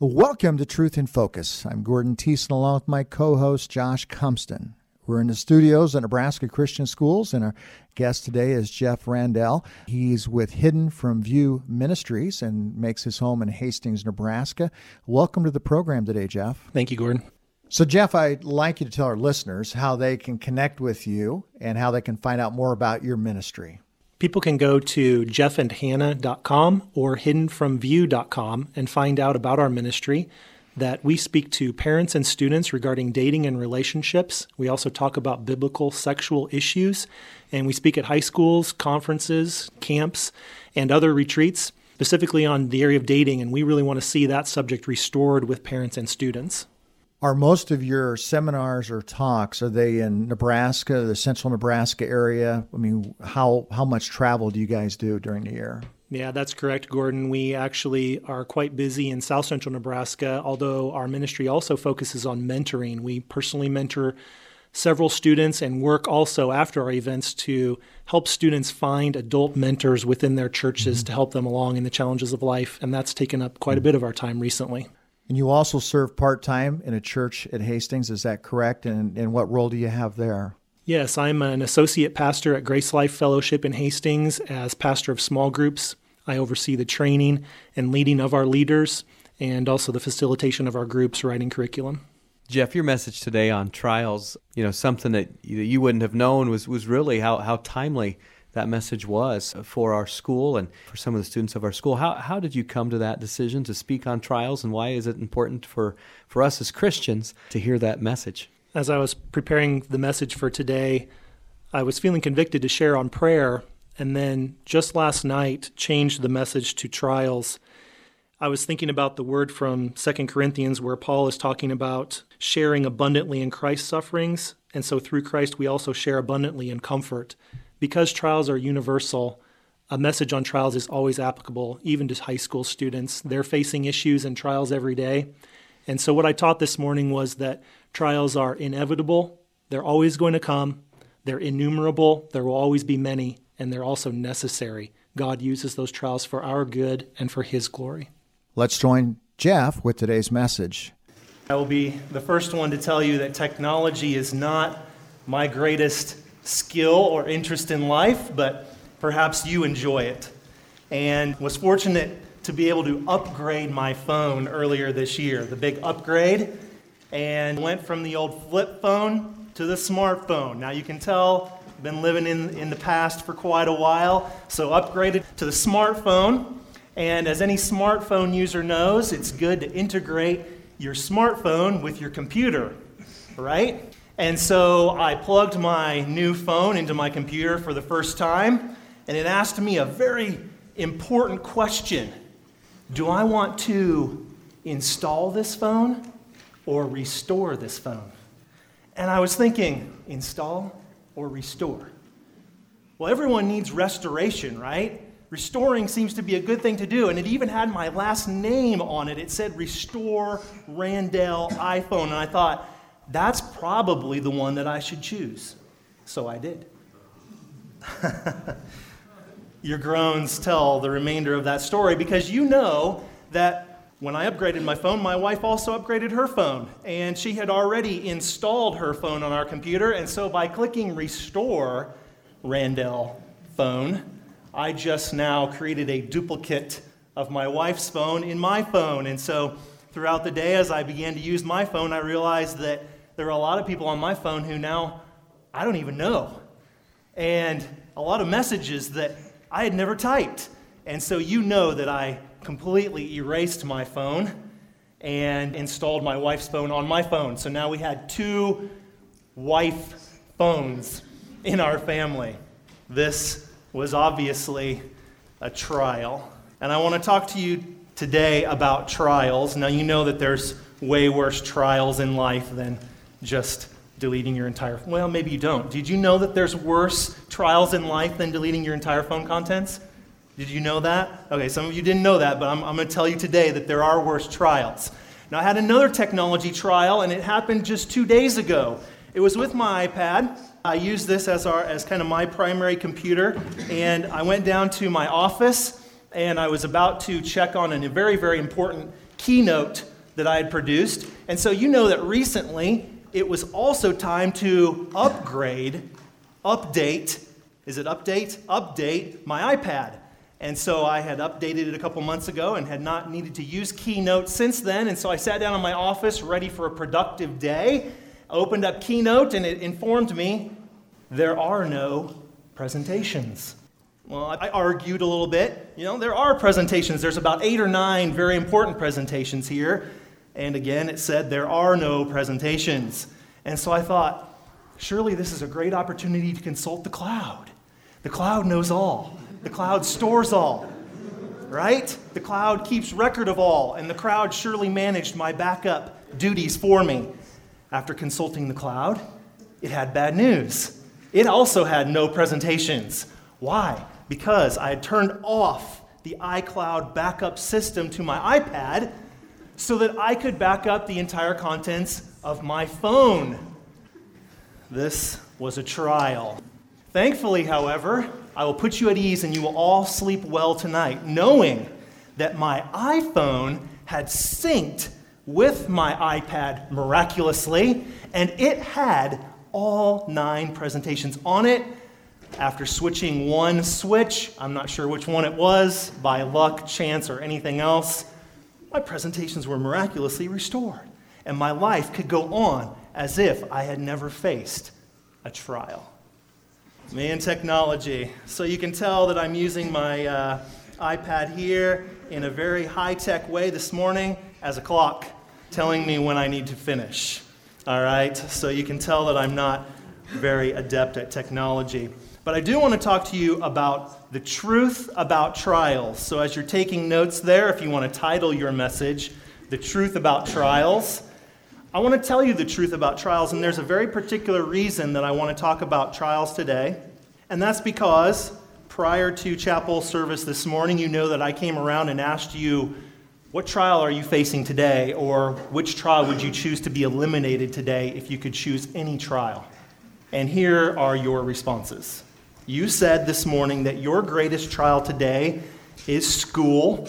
Welcome to Truth in Focus. I'm Gordon Thiessen along with my co host Josh Cumston. We're in the studios at Nebraska Christian Schools, and our guest today is Jeff Randell. He's with Hidden from View Ministries and makes his home in Hastings, Nebraska. Welcome to the program today, Jeff. Thank you, Gordon. So, Jeff, I'd like you to tell our listeners how they can connect with you and how they can find out more about your ministry people can go to jeffandhannah.com or hiddenfromview.com and find out about our ministry that we speak to parents and students regarding dating and relationships. We also talk about biblical sexual issues, and we speak at high schools, conferences, camps, and other retreats, specifically on the area of dating, and we really want to see that subject restored with parents and students. Are most of your seminars or talks are they in Nebraska, the central Nebraska area? I mean, how how much travel do you guys do during the year? Yeah, that's correct, Gordon. We actually are quite busy in south central Nebraska, although our ministry also focuses on mentoring. We personally mentor several students and work also after our events to help students find adult mentors within their churches mm-hmm. to help them along in the challenges of life. And that's taken up quite a bit of our time recently. And you also serve part time in a church at Hastings, is that correct? And, and what role do you have there? Yes, I'm an associate pastor at Grace Life Fellowship in Hastings as pastor of small groups. I oversee the training and leading of our leaders and also the facilitation of our groups writing curriculum. Jeff, your message today on trials, you know, something that you wouldn't have known was, was really how, how timely that message was for our school and for some of the students of our school. How, how did you come to that decision to speak on trials, and why is it important for, for us as Christians to hear that message? As I was preparing the message for today, I was feeling convicted to share on prayer, and then just last night changed the message to trials. I was thinking about the word from 2 Corinthians where Paul is talking about sharing abundantly in Christ's sufferings, and so through Christ we also share abundantly in comfort because trials are universal, a message on trials is always applicable, even to high school students. They're facing issues and trials every day. And so, what I taught this morning was that trials are inevitable, they're always going to come, they're innumerable, there will always be many, and they're also necessary. God uses those trials for our good and for His glory. Let's join Jeff with today's message. I will be the first one to tell you that technology is not my greatest skill or interest in life, but perhaps you enjoy it. And was fortunate to be able to upgrade my phone earlier this year, the big upgrade, and went from the old flip phone to the smartphone. Now you can tell I've been living in, in the past for quite a while, so upgraded to the smartphone. And as any smartphone user knows, it's good to integrate your smartphone with your computer, right? And so I plugged my new phone into my computer for the first time, and it asked me a very important question Do I want to install this phone or restore this phone? And I was thinking, install or restore? Well, everyone needs restoration, right? Restoring seems to be a good thing to do, and it even had my last name on it. It said Restore Randell iPhone, and I thought, that's probably the one that I should choose. So I did. Your groans tell the remainder of that story because you know that when I upgraded my phone, my wife also upgraded her phone. And she had already installed her phone on our computer. And so by clicking Restore Randell phone, I just now created a duplicate of my wife's phone in my phone. And so throughout the day, as I began to use my phone, I realized that there are a lot of people on my phone who now I don't even know. And a lot of messages that I had never typed. And so you know that I completely erased my phone and installed my wife's phone on my phone. So now we had two wife phones in our family. This was obviously a trial. And I want to talk to you today about trials. Now, you know that there's way worse trials in life than just deleting your entire well maybe you don't. Did you know that there's worse trials in life than deleting your entire phone contents? Did you know that? Okay some of you didn't know that but i'm, I'm going to tell you today that there are worse trials. Now i had another technology trial and it happened just two days ago. It was with my ipad. I used this as, our, as kind of my primary computer and i went down to my office and i was about to check on a very very important keynote that I had produced. And so you know that recently it was also time to upgrade, update, is it update? Update my iPad. And so I had updated it a couple months ago and had not needed to use Keynote since then. And so I sat down in my office ready for a productive day, I opened up Keynote, and it informed me there are no presentations. Well, I argued a little bit. You know, there are presentations. There's about eight or nine very important presentations here. And again, it said there are no presentations. And so I thought, surely this is a great opportunity to consult the cloud. The cloud knows all, the cloud stores all, right? The cloud keeps record of all, and the cloud surely managed my backup duties for me. After consulting the cloud, it had bad news. It also had no presentations. Why? Because I had turned off the iCloud backup system to my iPad so that I could back up the entire contents of my phone. This was a trial. Thankfully, however, I will put you at ease and you will all sleep well tonight, knowing that my iPhone had synced with my iPad miraculously, and it had all nine presentations on it. After switching one switch, I'm not sure which one it was, by luck, chance, or anything else, my presentations were miraculously restored, and my life could go on as if I had never faced a trial. Man, technology. So you can tell that I'm using my uh, iPad here in a very high tech way this morning as a clock telling me when I need to finish. All right? So you can tell that I'm not very adept at technology. But I do want to talk to you about the truth about trials. So as you're taking notes there, if you want to title your message, The Truth About Trials, I want to tell you the truth about trials, and there's a very particular reason that I want to talk about trials today. And that's because prior to chapel service this morning, you know that I came around and asked you, What trial are you facing today? Or which trial would you choose to be eliminated today if you could choose any trial? And here are your responses. You said this morning that your greatest trial today is school.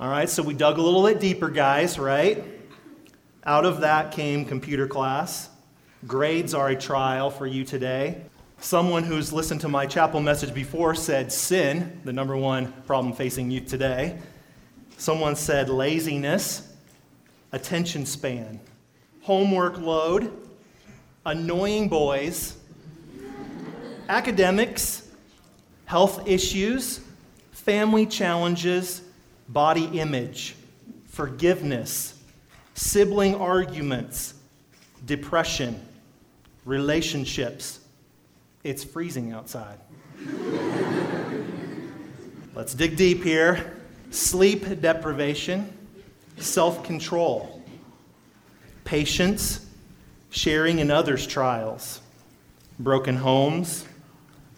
All right, so we dug a little bit deeper, guys, right? Out of that came computer class. Grades are a trial for you today. Someone who's listened to my chapel message before said sin, the number one problem facing youth today. Someone said laziness, attention span, homework load, annoying boys, academics, health issues, family challenges, body image, forgiveness, sibling arguments, depression, relationships. It's freezing outside. Let's dig deep here. Sleep deprivation, self control, patience, sharing in others' trials, broken homes,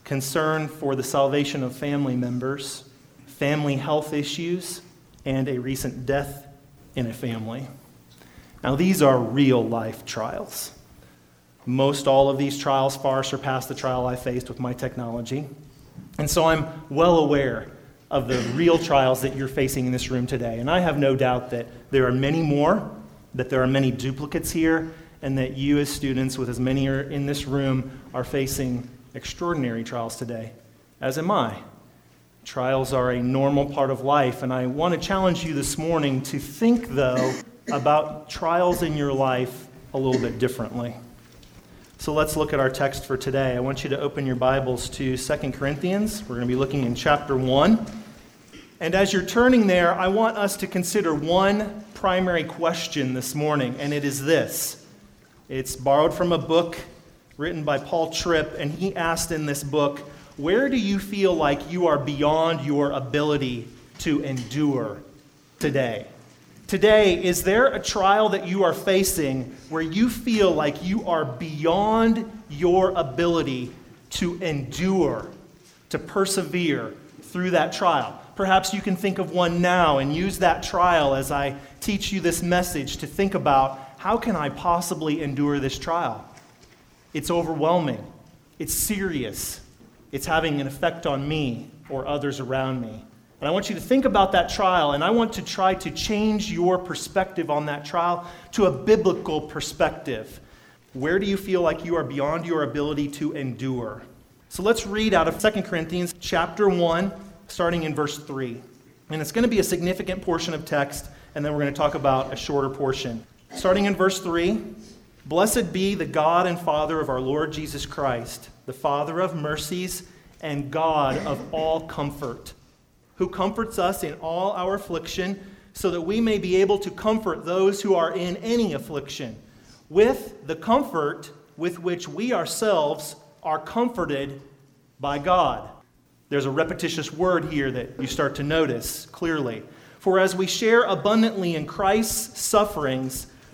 concern for the salvation of family members, family health issues, and a recent death in a family. Now, these are real life trials. Most all of these trials far surpass the trial I faced with my technology. And so I'm well aware of the real trials that you're facing in this room today. And I have no doubt that there are many more, that there are many duplicates here, and that you, as students, with as many are in this room, are facing extraordinary trials today, as am I. Trials are a normal part of life, and I want to challenge you this morning to think, though, about trials in your life a little bit differently. So let's look at our text for today. I want you to open your Bibles to 2 Corinthians. We're going to be looking in chapter 1. And as you're turning there, I want us to consider one primary question this morning, and it is this. It's borrowed from a book written by Paul Tripp, and he asked in this book, Where do you feel like you are beyond your ability to endure today? Today, is there a trial that you are facing where you feel like you are beyond your ability to endure, to persevere through that trial? Perhaps you can think of one now and use that trial as I teach you this message to think about how can I possibly endure this trial? It's overwhelming, it's serious, it's having an effect on me or others around me. And I want you to think about that trial, and I want to try to change your perspective on that trial to a biblical perspective. Where do you feel like you are beyond your ability to endure? So let's read out of 2 Corinthians chapter 1, starting in verse 3. And it's going to be a significant portion of text, and then we're going to talk about a shorter portion. Starting in verse 3 Blessed be the God and Father of our Lord Jesus Christ, the Father of mercies and God of all comfort, who comforts us in all our affliction, so that we may be able to comfort those who are in any affliction, with the comfort with which we ourselves are comforted by God. There's a repetitious word here that you start to notice clearly. For as we share abundantly in Christ's sufferings,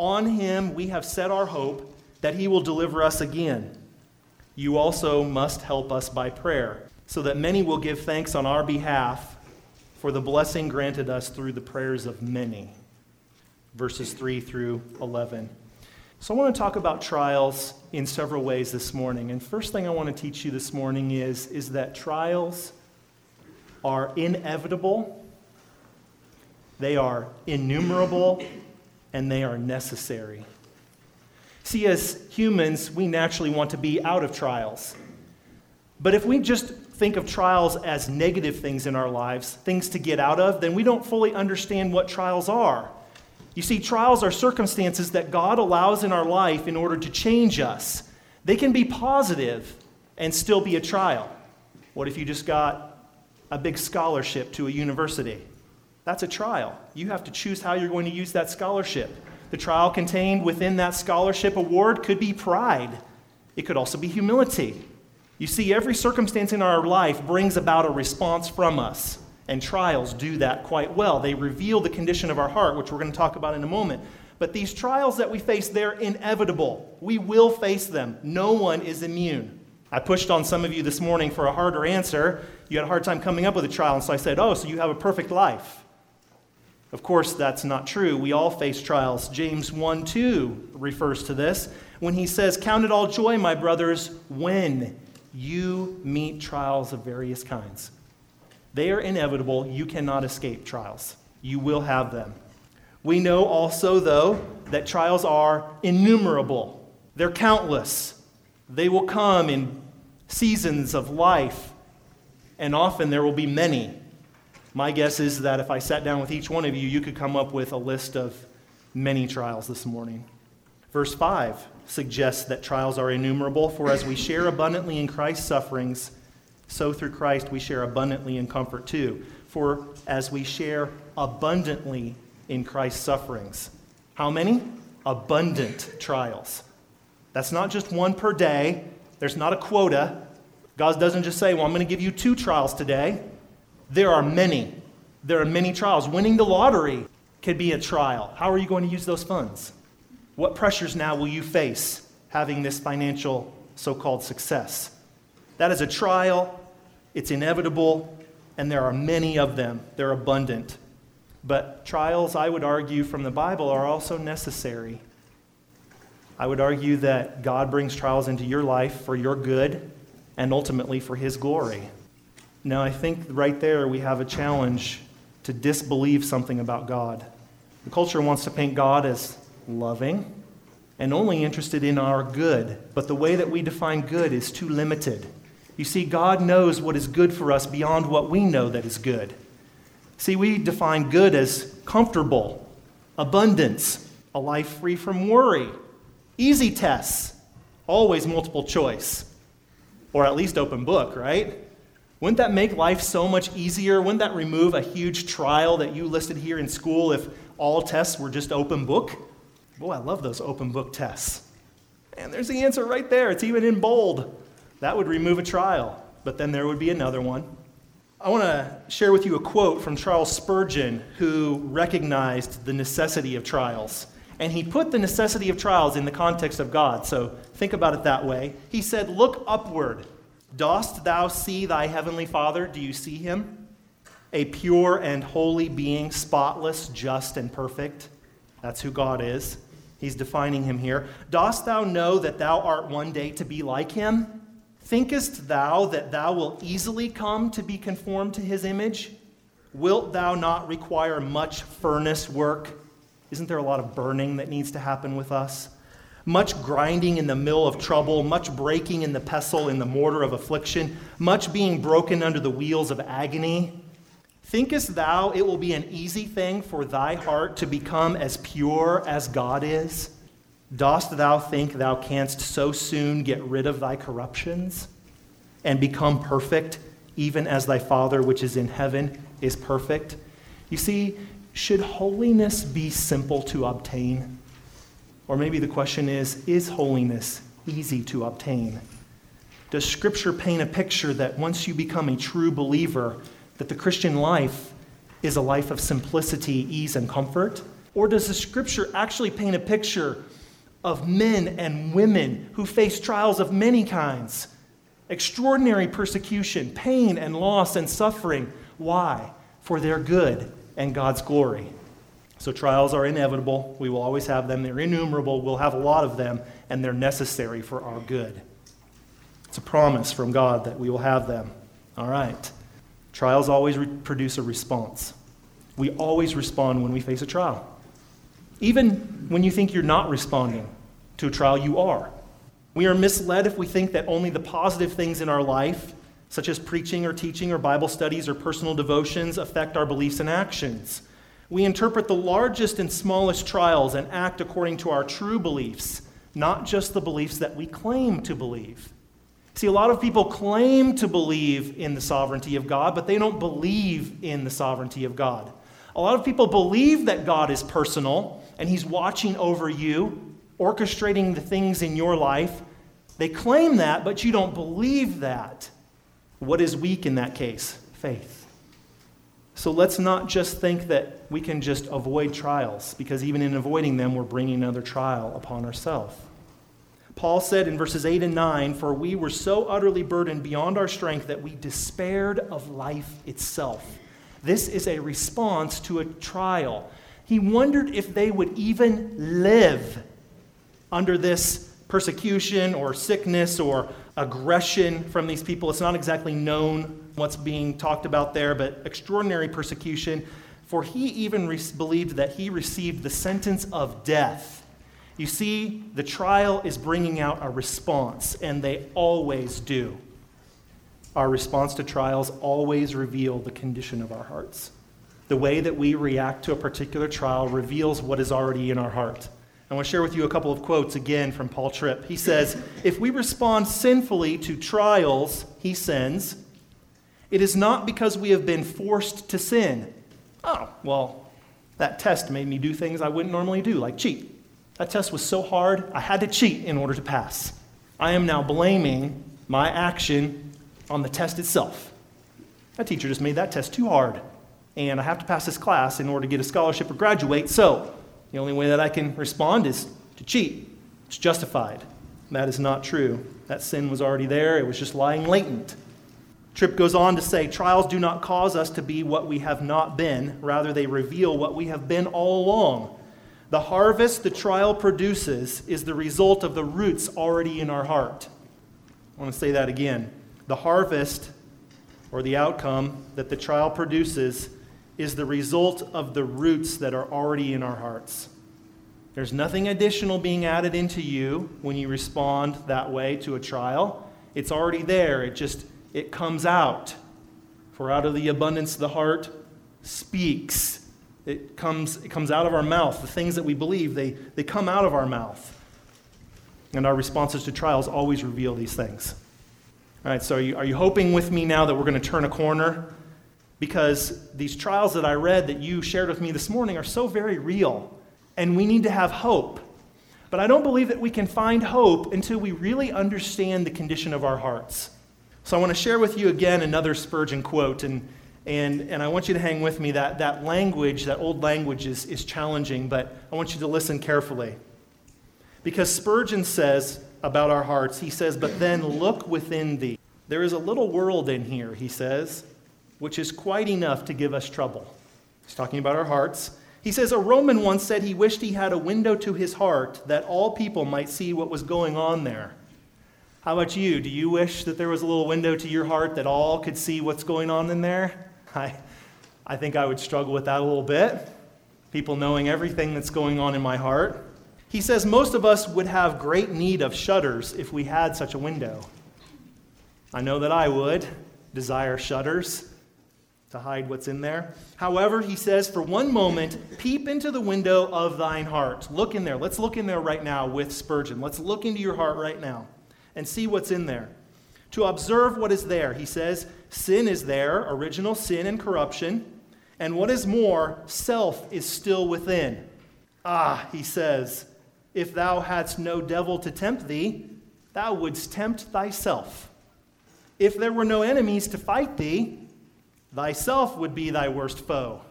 On Him we have set our hope that He will deliver us again. You also must help us by prayer, so that many will give thanks on our behalf for the blessing granted us through the prayers of many. Verses 3 through 11. So, I want to talk about trials in several ways this morning. And first thing I want to teach you this morning is, is that trials are inevitable, they are innumerable, and they are necessary. See, as humans, we naturally want to be out of trials. But if we just think of trials as negative things in our lives, things to get out of, then we don't fully understand what trials are. You see, trials are circumstances that God allows in our life in order to change us. They can be positive and still be a trial. What if you just got a big scholarship to a university? That's a trial. You have to choose how you're going to use that scholarship. The trial contained within that scholarship award could be pride, it could also be humility. You see, every circumstance in our life brings about a response from us, and trials do that quite well. They reveal the condition of our heart, which we're going to talk about in a moment. But these trials that we face, they're inevitable. We will face them. No one is immune. I pushed on some of you this morning for a harder answer. You had a hard time coming up with a trial, and so I said, Oh, so you have a perfect life. Of course, that's not true. We all face trials. James 1 2 refers to this when he says, Count it all joy, my brothers, when you meet trials of various kinds. They are inevitable. You cannot escape trials, you will have them. We know also, though, that trials are innumerable, they're countless. They will come in seasons of life, and often there will be many. My guess is that if I sat down with each one of you, you could come up with a list of many trials this morning. Verse 5 suggests that trials are innumerable, for as we share abundantly in Christ's sufferings, so through Christ we share abundantly in comfort too. For as we share abundantly in Christ's sufferings, how many? Abundant trials. That's not just one per day, there's not a quota. God doesn't just say, Well, I'm going to give you two trials today. There are many. There are many trials. Winning the lottery could be a trial. How are you going to use those funds? What pressures now will you face having this financial so called success? That is a trial, it's inevitable, and there are many of them. They're abundant. But trials, I would argue, from the Bible are also necessary. I would argue that God brings trials into your life for your good and ultimately for His glory. Now, I think right there we have a challenge to disbelieve something about God. The culture wants to paint God as loving and only interested in our good, but the way that we define good is too limited. You see, God knows what is good for us beyond what we know that is good. See, we define good as comfortable, abundance, a life free from worry, easy tests, always multiple choice, or at least open book, right? Wouldn't that make life so much easier? Wouldn't that remove a huge trial that you listed here in school if all tests were just open book? Boy, I love those open book tests. And there's the answer right there. It's even in bold. That would remove a trial, but then there would be another one. I want to share with you a quote from Charles Spurgeon, who recognized the necessity of trials. And he put the necessity of trials in the context of God. So think about it that way. He said, Look upward. Dost thou see thy heavenly Father? Do you see him? A pure and holy being, spotless, just, and perfect. That's who God is. He's defining him here. Dost thou know that thou art one day to be like him? Thinkest thou that thou wilt easily come to be conformed to his image? Wilt thou not require much furnace work? Isn't there a lot of burning that needs to happen with us? Much grinding in the mill of trouble, much breaking in the pestle in the mortar of affliction, much being broken under the wheels of agony. Thinkest thou it will be an easy thing for thy heart to become as pure as God is? Dost thou think thou canst so soon get rid of thy corruptions and become perfect, even as thy Father which is in heaven is perfect? You see, should holiness be simple to obtain? Or maybe the question is is holiness easy to obtain? Does Scripture paint a picture that once you become a true believer, that the Christian life is a life of simplicity, ease, and comfort? Or does the Scripture actually paint a picture of men and women who face trials of many kinds extraordinary persecution, pain, and loss and suffering. Why? For their good and God's glory. So, trials are inevitable. We will always have them. They're innumerable. We'll have a lot of them, and they're necessary for our good. It's a promise from God that we will have them. All right. Trials always re- produce a response. We always respond when we face a trial. Even when you think you're not responding to a trial, you are. We are misled if we think that only the positive things in our life, such as preaching or teaching or Bible studies or personal devotions, affect our beliefs and actions. We interpret the largest and smallest trials and act according to our true beliefs, not just the beliefs that we claim to believe. See, a lot of people claim to believe in the sovereignty of God, but they don't believe in the sovereignty of God. A lot of people believe that God is personal and He's watching over you, orchestrating the things in your life. They claim that, but you don't believe that. What is weak in that case? Faith. So let's not just think that we can just avoid trials, because even in avoiding them, we're bringing another trial upon ourselves. Paul said in verses 8 and 9, For we were so utterly burdened beyond our strength that we despaired of life itself. This is a response to a trial. He wondered if they would even live under this persecution or sickness or aggression from these people. It's not exactly known what's being talked about there, but extraordinary persecution. For he even re- believed that he received the sentence of death. You see, the trial is bringing out a response, and they always do. Our response to trials always reveal the condition of our hearts. The way that we react to a particular trial reveals what is already in our heart. I want to share with you a couple of quotes again from Paul Tripp. He says, If we respond sinfully to trials he sends, it is not because we have been forced to sin. Oh, well, that test made me do things I wouldn't normally do, like cheat. That test was so hard, I had to cheat in order to pass. I am now blaming my action on the test itself. That teacher just made that test too hard, and I have to pass this class in order to get a scholarship or graduate, so the only way that I can respond is to cheat. It's justified. That is not true. That sin was already there, it was just lying latent. Tripp goes on to say trials do not cause us to be what we have not been, rather, they reveal what we have been all along. The harvest the trial produces is the result of the roots already in our heart. I want to say that again. The harvest or the outcome that the trial produces is the result of the roots that are already in our hearts. There's nothing additional being added into you when you respond that way to a trial. It's already there. It just it comes out. For out of the abundance of the heart speaks It comes, it comes out of our mouth. The things that we believe, they, they come out of our mouth. And our responses to trials always reveal these things. All right, so are you, are you hoping with me now that we're going to turn a corner? Because these trials that I read that you shared with me this morning are so very real, and we need to have hope. But I don't believe that we can find hope until we really understand the condition of our hearts. So I want to share with you again another Spurgeon quote, and, and, and I want you to hang with me. That, that language, that old language, is, is challenging, but I want you to listen carefully. Because Spurgeon says about our hearts, he says, But then look within thee. There is a little world in here, he says, which is quite enough to give us trouble. He's talking about our hearts. He says, A Roman once said he wished he had a window to his heart that all people might see what was going on there. How about you? Do you wish that there was a little window to your heart that all could see what's going on in there? I, I think I would struggle with that a little bit. People knowing everything that's going on in my heart. He says most of us would have great need of shutters if we had such a window. I know that I would desire shutters to hide what's in there. However, he says, for one moment, peep into the window of thine heart. Look in there. Let's look in there right now with Spurgeon. Let's look into your heart right now and see what's in there. To observe what is there, he says, sin is there, original sin and corruption. And what is more, self is still within. Ah, he says, if thou hadst no devil to tempt thee, thou wouldst tempt thyself. If there were no enemies to fight thee, thyself would be thy worst foe.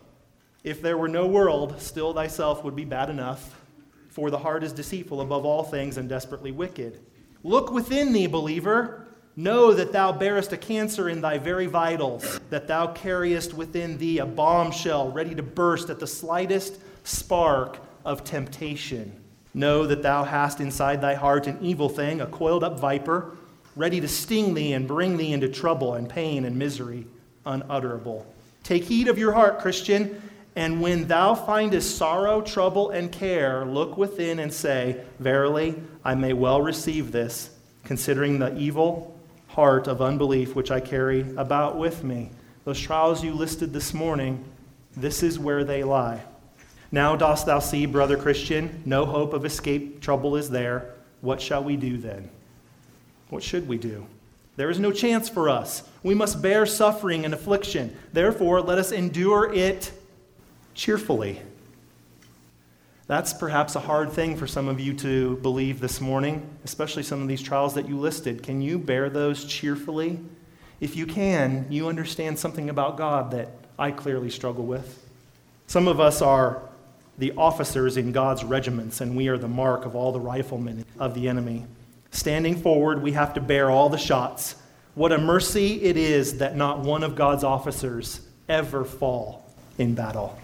If there were no world, still thyself would be bad enough, for the heart is deceitful above all things and desperately wicked. Look within thee, believer. Know that thou bearest a cancer in thy very vitals, that thou carriest within thee a bombshell ready to burst at the slightest spark of temptation. Know that thou hast inside thy heart an evil thing, a coiled up viper, ready to sting thee and bring thee into trouble and pain and misery unutterable. Take heed of your heart, Christian, and when thou findest sorrow, trouble, and care, look within and say, Verily, I may well receive this, considering the evil heart of unbelief which I carry about with me. Those trials you listed this morning, this is where they lie. Now dost thou see, brother Christian, no hope of escape, trouble is there. What shall we do then? What should we do? There is no chance for us. We must bear suffering and affliction. Therefore, let us endure it cheerfully. That's perhaps a hard thing for some of you to believe this morning, especially some of these trials that you listed. Can you bear those cheerfully? If you can, you understand something about God that I clearly struggle with. Some of us are the officers in God's regiments, and we are the mark of all the riflemen of the enemy. Standing forward, we have to bear all the shots. What a mercy it is that not one of God's officers ever fall in battle.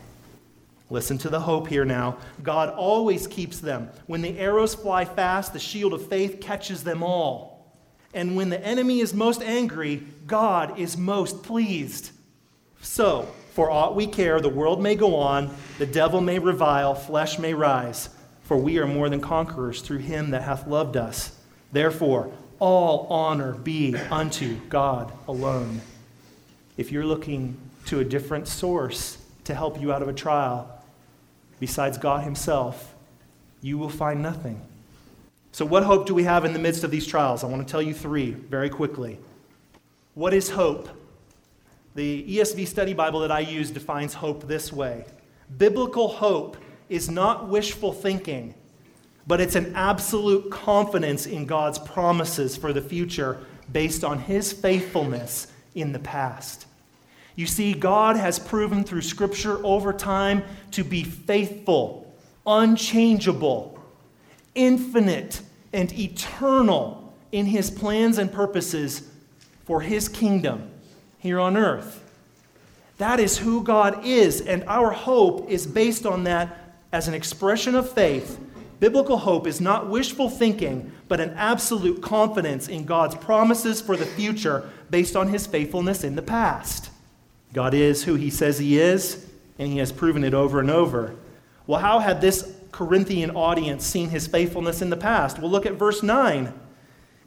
Listen to the hope here now. God always keeps them. When the arrows fly fast, the shield of faith catches them all. And when the enemy is most angry, God is most pleased. So, for aught we care, the world may go on, the devil may revile, flesh may rise, for we are more than conquerors through him that hath loved us. Therefore, all honor be unto God alone. If you're looking to a different source to help you out of a trial, besides God Himself, you will find nothing. So, what hope do we have in the midst of these trials? I want to tell you three very quickly. What is hope? The ESV study Bible that I use defines hope this way Biblical hope is not wishful thinking, but it's an absolute confidence in God's promises for the future based on His faithfulness in the past. You see, God has proven through Scripture over time to be faithful, unchangeable, infinite, and eternal in His plans and purposes for His kingdom here on earth. That is who God is, and our hope is based on that as an expression of faith. Biblical hope is not wishful thinking, but an absolute confidence in God's promises for the future based on his faithfulness in the past. God is who he says he is, and he has proven it over and over. Well, how had this Corinthian audience seen his faithfulness in the past? Well, look at verse 9.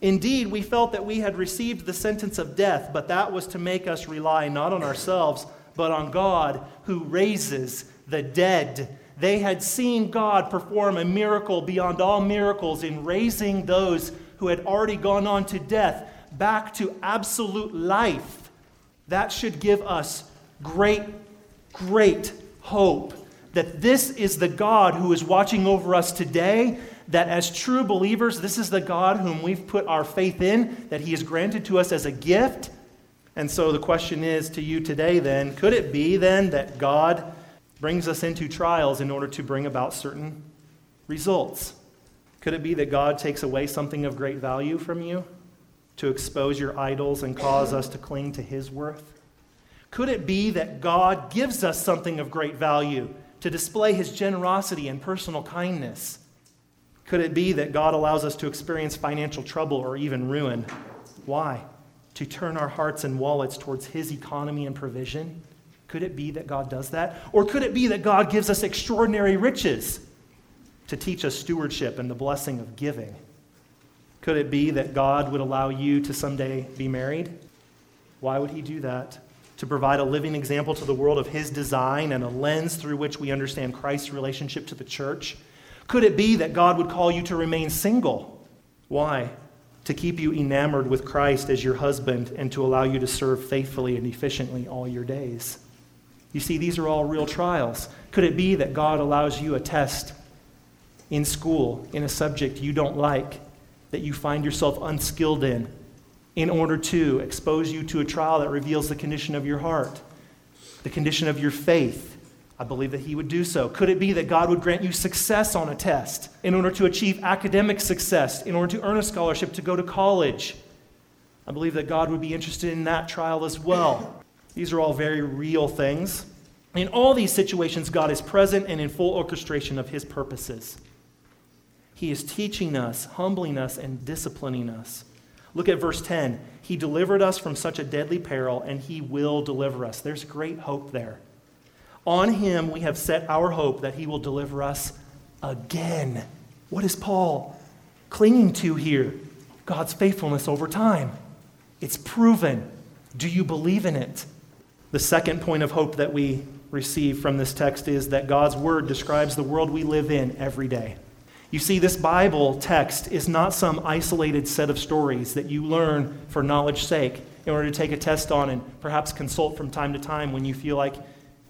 Indeed, we felt that we had received the sentence of death, but that was to make us rely not on ourselves, but on God who raises the dead. They had seen God perform a miracle beyond all miracles in raising those who had already gone on to death back to absolute life. That should give us great, great hope that this is the God who is watching over us today. That as true believers, this is the God whom we've put our faith in, that He has granted to us as a gift. And so the question is to you today then could it be then that God brings us into trials in order to bring about certain results? Could it be that God takes away something of great value from you to expose your idols and cause us to cling to His worth? Could it be that God gives us something of great value to display His generosity and personal kindness? Could it be that God allows us to experience financial trouble or even ruin? Why? To turn our hearts and wallets towards His economy and provision? Could it be that God does that? Or could it be that God gives us extraordinary riches to teach us stewardship and the blessing of giving? Could it be that God would allow you to someday be married? Why would He do that? To provide a living example to the world of His design and a lens through which we understand Christ's relationship to the church? Could it be that God would call you to remain single? Why? To keep you enamored with Christ as your husband and to allow you to serve faithfully and efficiently all your days. You see, these are all real trials. Could it be that God allows you a test in school in a subject you don't like, that you find yourself unskilled in, in order to expose you to a trial that reveals the condition of your heart, the condition of your faith, I believe that he would do so. Could it be that God would grant you success on a test in order to achieve academic success, in order to earn a scholarship to go to college? I believe that God would be interested in that trial as well. These are all very real things. In all these situations, God is present and in full orchestration of his purposes. He is teaching us, humbling us, and disciplining us. Look at verse 10. He delivered us from such a deadly peril, and he will deliver us. There's great hope there. On him we have set our hope that he will deliver us again. What is Paul clinging to here? God's faithfulness over time. It's proven. Do you believe in it? The second point of hope that we receive from this text is that God's word describes the world we live in every day. You see, this Bible text is not some isolated set of stories that you learn for knowledge's sake in order to take a test on and perhaps consult from time to time when you feel like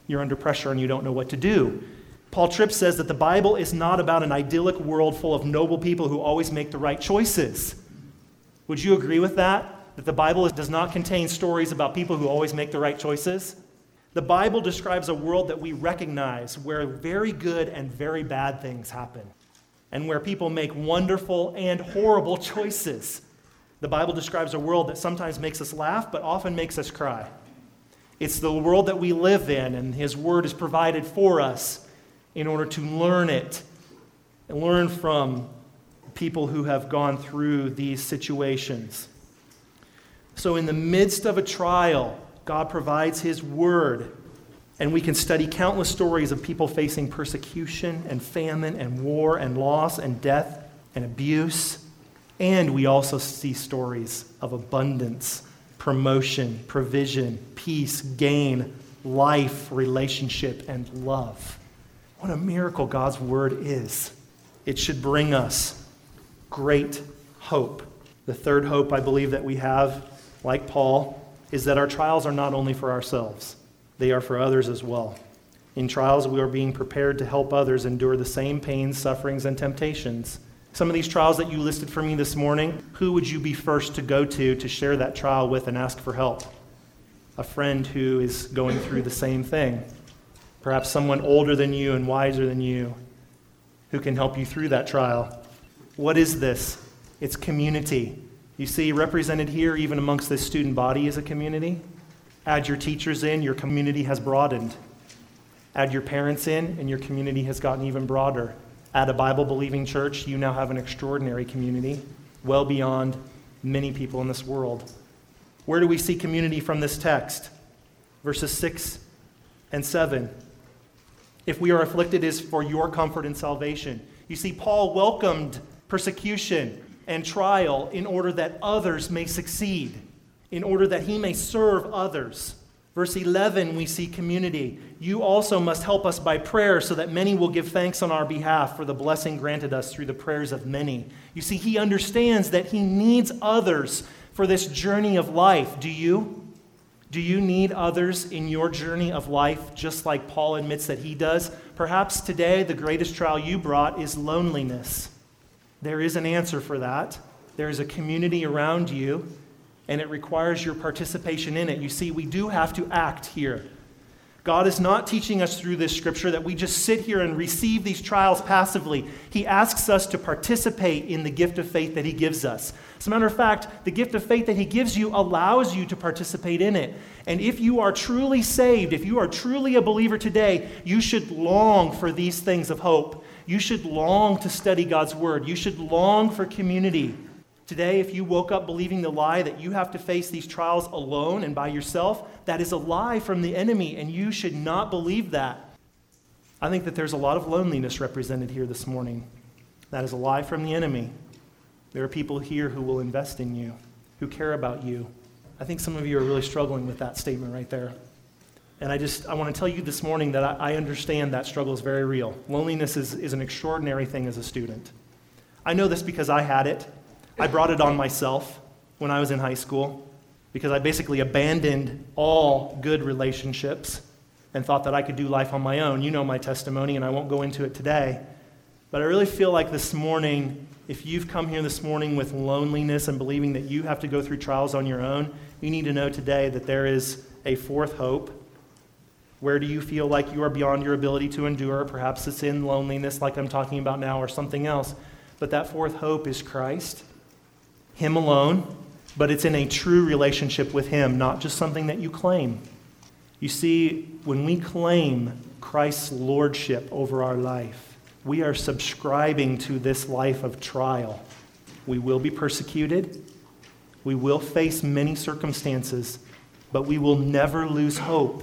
you're under pressure and you don't know what to do. Paul Tripp says that the Bible is not about an idyllic world full of noble people who always make the right choices. Would you agree with that? That the Bible does not contain stories about people who always make the right choices? The Bible describes a world that we recognize where very good and very bad things happen, and where people make wonderful and horrible choices. The Bible describes a world that sometimes makes us laugh, but often makes us cry. It's the world that we live in, and His Word is provided for us in order to learn it and learn from people who have gone through these situations. So, in the midst of a trial, God provides His Word, and we can study countless stories of people facing persecution and famine and war and loss and death and abuse. And we also see stories of abundance promotion, provision, peace, gain, life, relationship, and love. What a miracle God's word is. It should bring us great hope. The third hope I believe that we have, like Paul, is that our trials are not only for ourselves, they are for others as well. In trials, we are being prepared to help others endure the same pains, sufferings, and temptations some of these trials that you listed for me this morning, who would you be first to go to to share that trial with and ask for help? A friend who is going through the same thing. Perhaps someone older than you and wiser than you who can help you through that trial. What is this? It's community. You see, represented here, even amongst this student body, is a community. Add your teachers in, your community has broadened. Add your parents in, and your community has gotten even broader. At a Bible believing church, you now have an extraordinary community, well beyond many people in this world. Where do we see community from this text? Verses 6 and 7. If we are afflicted, is for your comfort and salvation. You see, Paul welcomed persecution and trial in order that others may succeed, in order that he may serve others. Verse 11, we see community. You also must help us by prayer so that many will give thanks on our behalf for the blessing granted us through the prayers of many. You see, he understands that he needs others for this journey of life. Do you? Do you need others in your journey of life, just like Paul admits that he does? Perhaps today the greatest trial you brought is loneliness. There is an answer for that. There is a community around you and it requires your participation in it. You see, we do have to act here. God is not teaching us through this scripture that we just sit here and receive these trials passively. He asks us to participate in the gift of faith that He gives us. As a matter of fact, the gift of faith that He gives you allows you to participate in it. And if you are truly saved, if you are truly a believer today, you should long for these things of hope. You should long to study God's Word. You should long for community. Today, if you woke up believing the lie that you have to face these trials alone and by yourself, that is a lie from the enemy, and you should not believe that. I think that there's a lot of loneliness represented here this morning. That is a lie from the enemy. There are people here who will invest in you, who care about you. I think some of you are really struggling with that statement right there. And I just I want to tell you this morning that I, I understand that struggle is very real. Loneliness is, is an extraordinary thing as a student. I know this because I had it. I brought it on myself when I was in high school because I basically abandoned all good relationships and thought that I could do life on my own. You know my testimony, and I won't go into it today. But I really feel like this morning, if you've come here this morning with loneliness and believing that you have to go through trials on your own, you need to know today that there is a fourth hope. Where do you feel like you are beyond your ability to endure? Perhaps it's in loneliness, like I'm talking about now, or something else. But that fourth hope is Christ. Him alone, but it's in a true relationship with Him, not just something that you claim. You see, when we claim Christ's lordship over our life, we are subscribing to this life of trial. We will be persecuted, we will face many circumstances, but we will never lose hope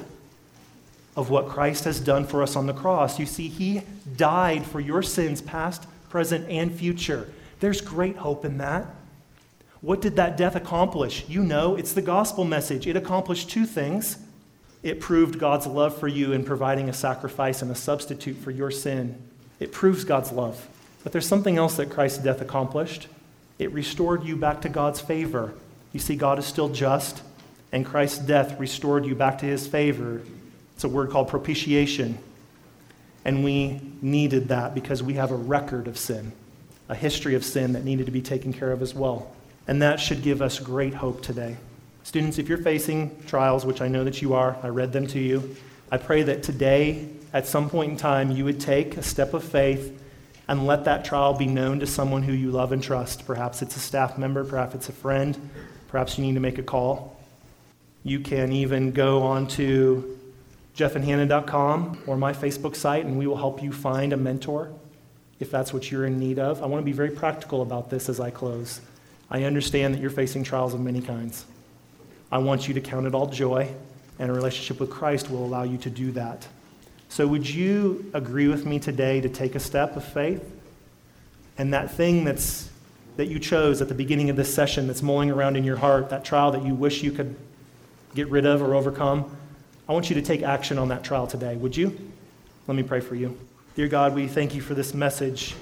of what Christ has done for us on the cross. You see, He died for your sins, past, present, and future. There's great hope in that. What did that death accomplish? You know, it's the gospel message. It accomplished two things. It proved God's love for you in providing a sacrifice and a substitute for your sin. It proves God's love. But there's something else that Christ's death accomplished. It restored you back to God's favor. You see, God is still just, and Christ's death restored you back to his favor. It's a word called propitiation. And we needed that because we have a record of sin, a history of sin that needed to be taken care of as well. And that should give us great hope today. Students, if you're facing trials, which I know that you are, I read them to you, I pray that today, at some point in time, you would take a step of faith and let that trial be known to someone who you love and trust. Perhaps it's a staff member, perhaps it's a friend, perhaps you need to make a call. You can even go on to jeffandhannah.com or my Facebook site, and we will help you find a mentor if that's what you're in need of. I want to be very practical about this as I close. I understand that you're facing trials of many kinds. I want you to count it all joy, and a relationship with Christ will allow you to do that. So, would you agree with me today to take a step of faith? And that thing that's, that you chose at the beginning of this session that's mulling around in your heart, that trial that you wish you could get rid of or overcome, I want you to take action on that trial today. Would you? Let me pray for you. Dear God, we thank you for this message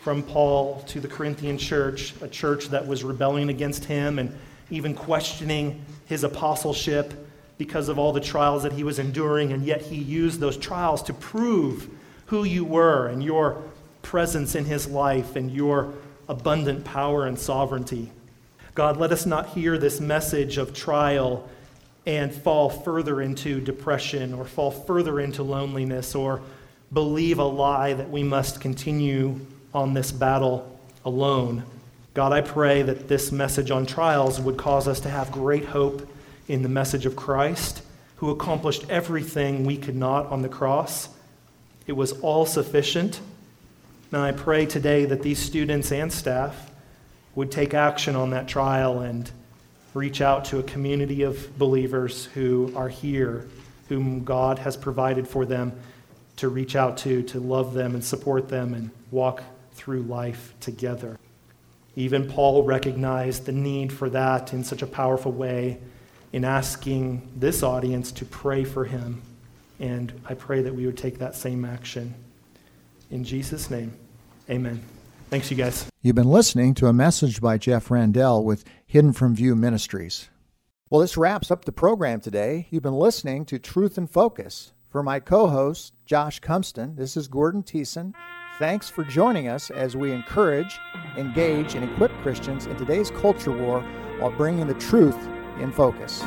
from Paul to the Corinthian church, a church that was rebelling against him and even questioning his apostleship because of all the trials that he was enduring, and yet he used those trials to prove who you were and your presence in his life and your abundant power and sovereignty. God, let us not hear this message of trial and fall further into depression or fall further into loneliness or believe a lie that we must continue on this battle alone. God, I pray that this message on trials would cause us to have great hope in the message of Christ, who accomplished everything we could not on the cross. It was all sufficient. And I pray today that these students and staff would take action on that trial and reach out to a community of believers who are here, whom God has provided for them to reach out to, to love them and support them and walk through life together. Even Paul recognized the need for that in such a powerful way in asking this audience to pray for him. And I pray that we would take that same action. In Jesus' name, amen. Thanks, you guys. You've been listening to a message by Jeff Randell with Hidden from View Ministries. Well, this wraps up the program today. You've been listening to Truth in Focus. For my co host, Josh Cumston, this is Gordon Thiessen. Thanks for joining us as we encourage, engage, and equip Christians in today's culture war while bringing the truth in focus.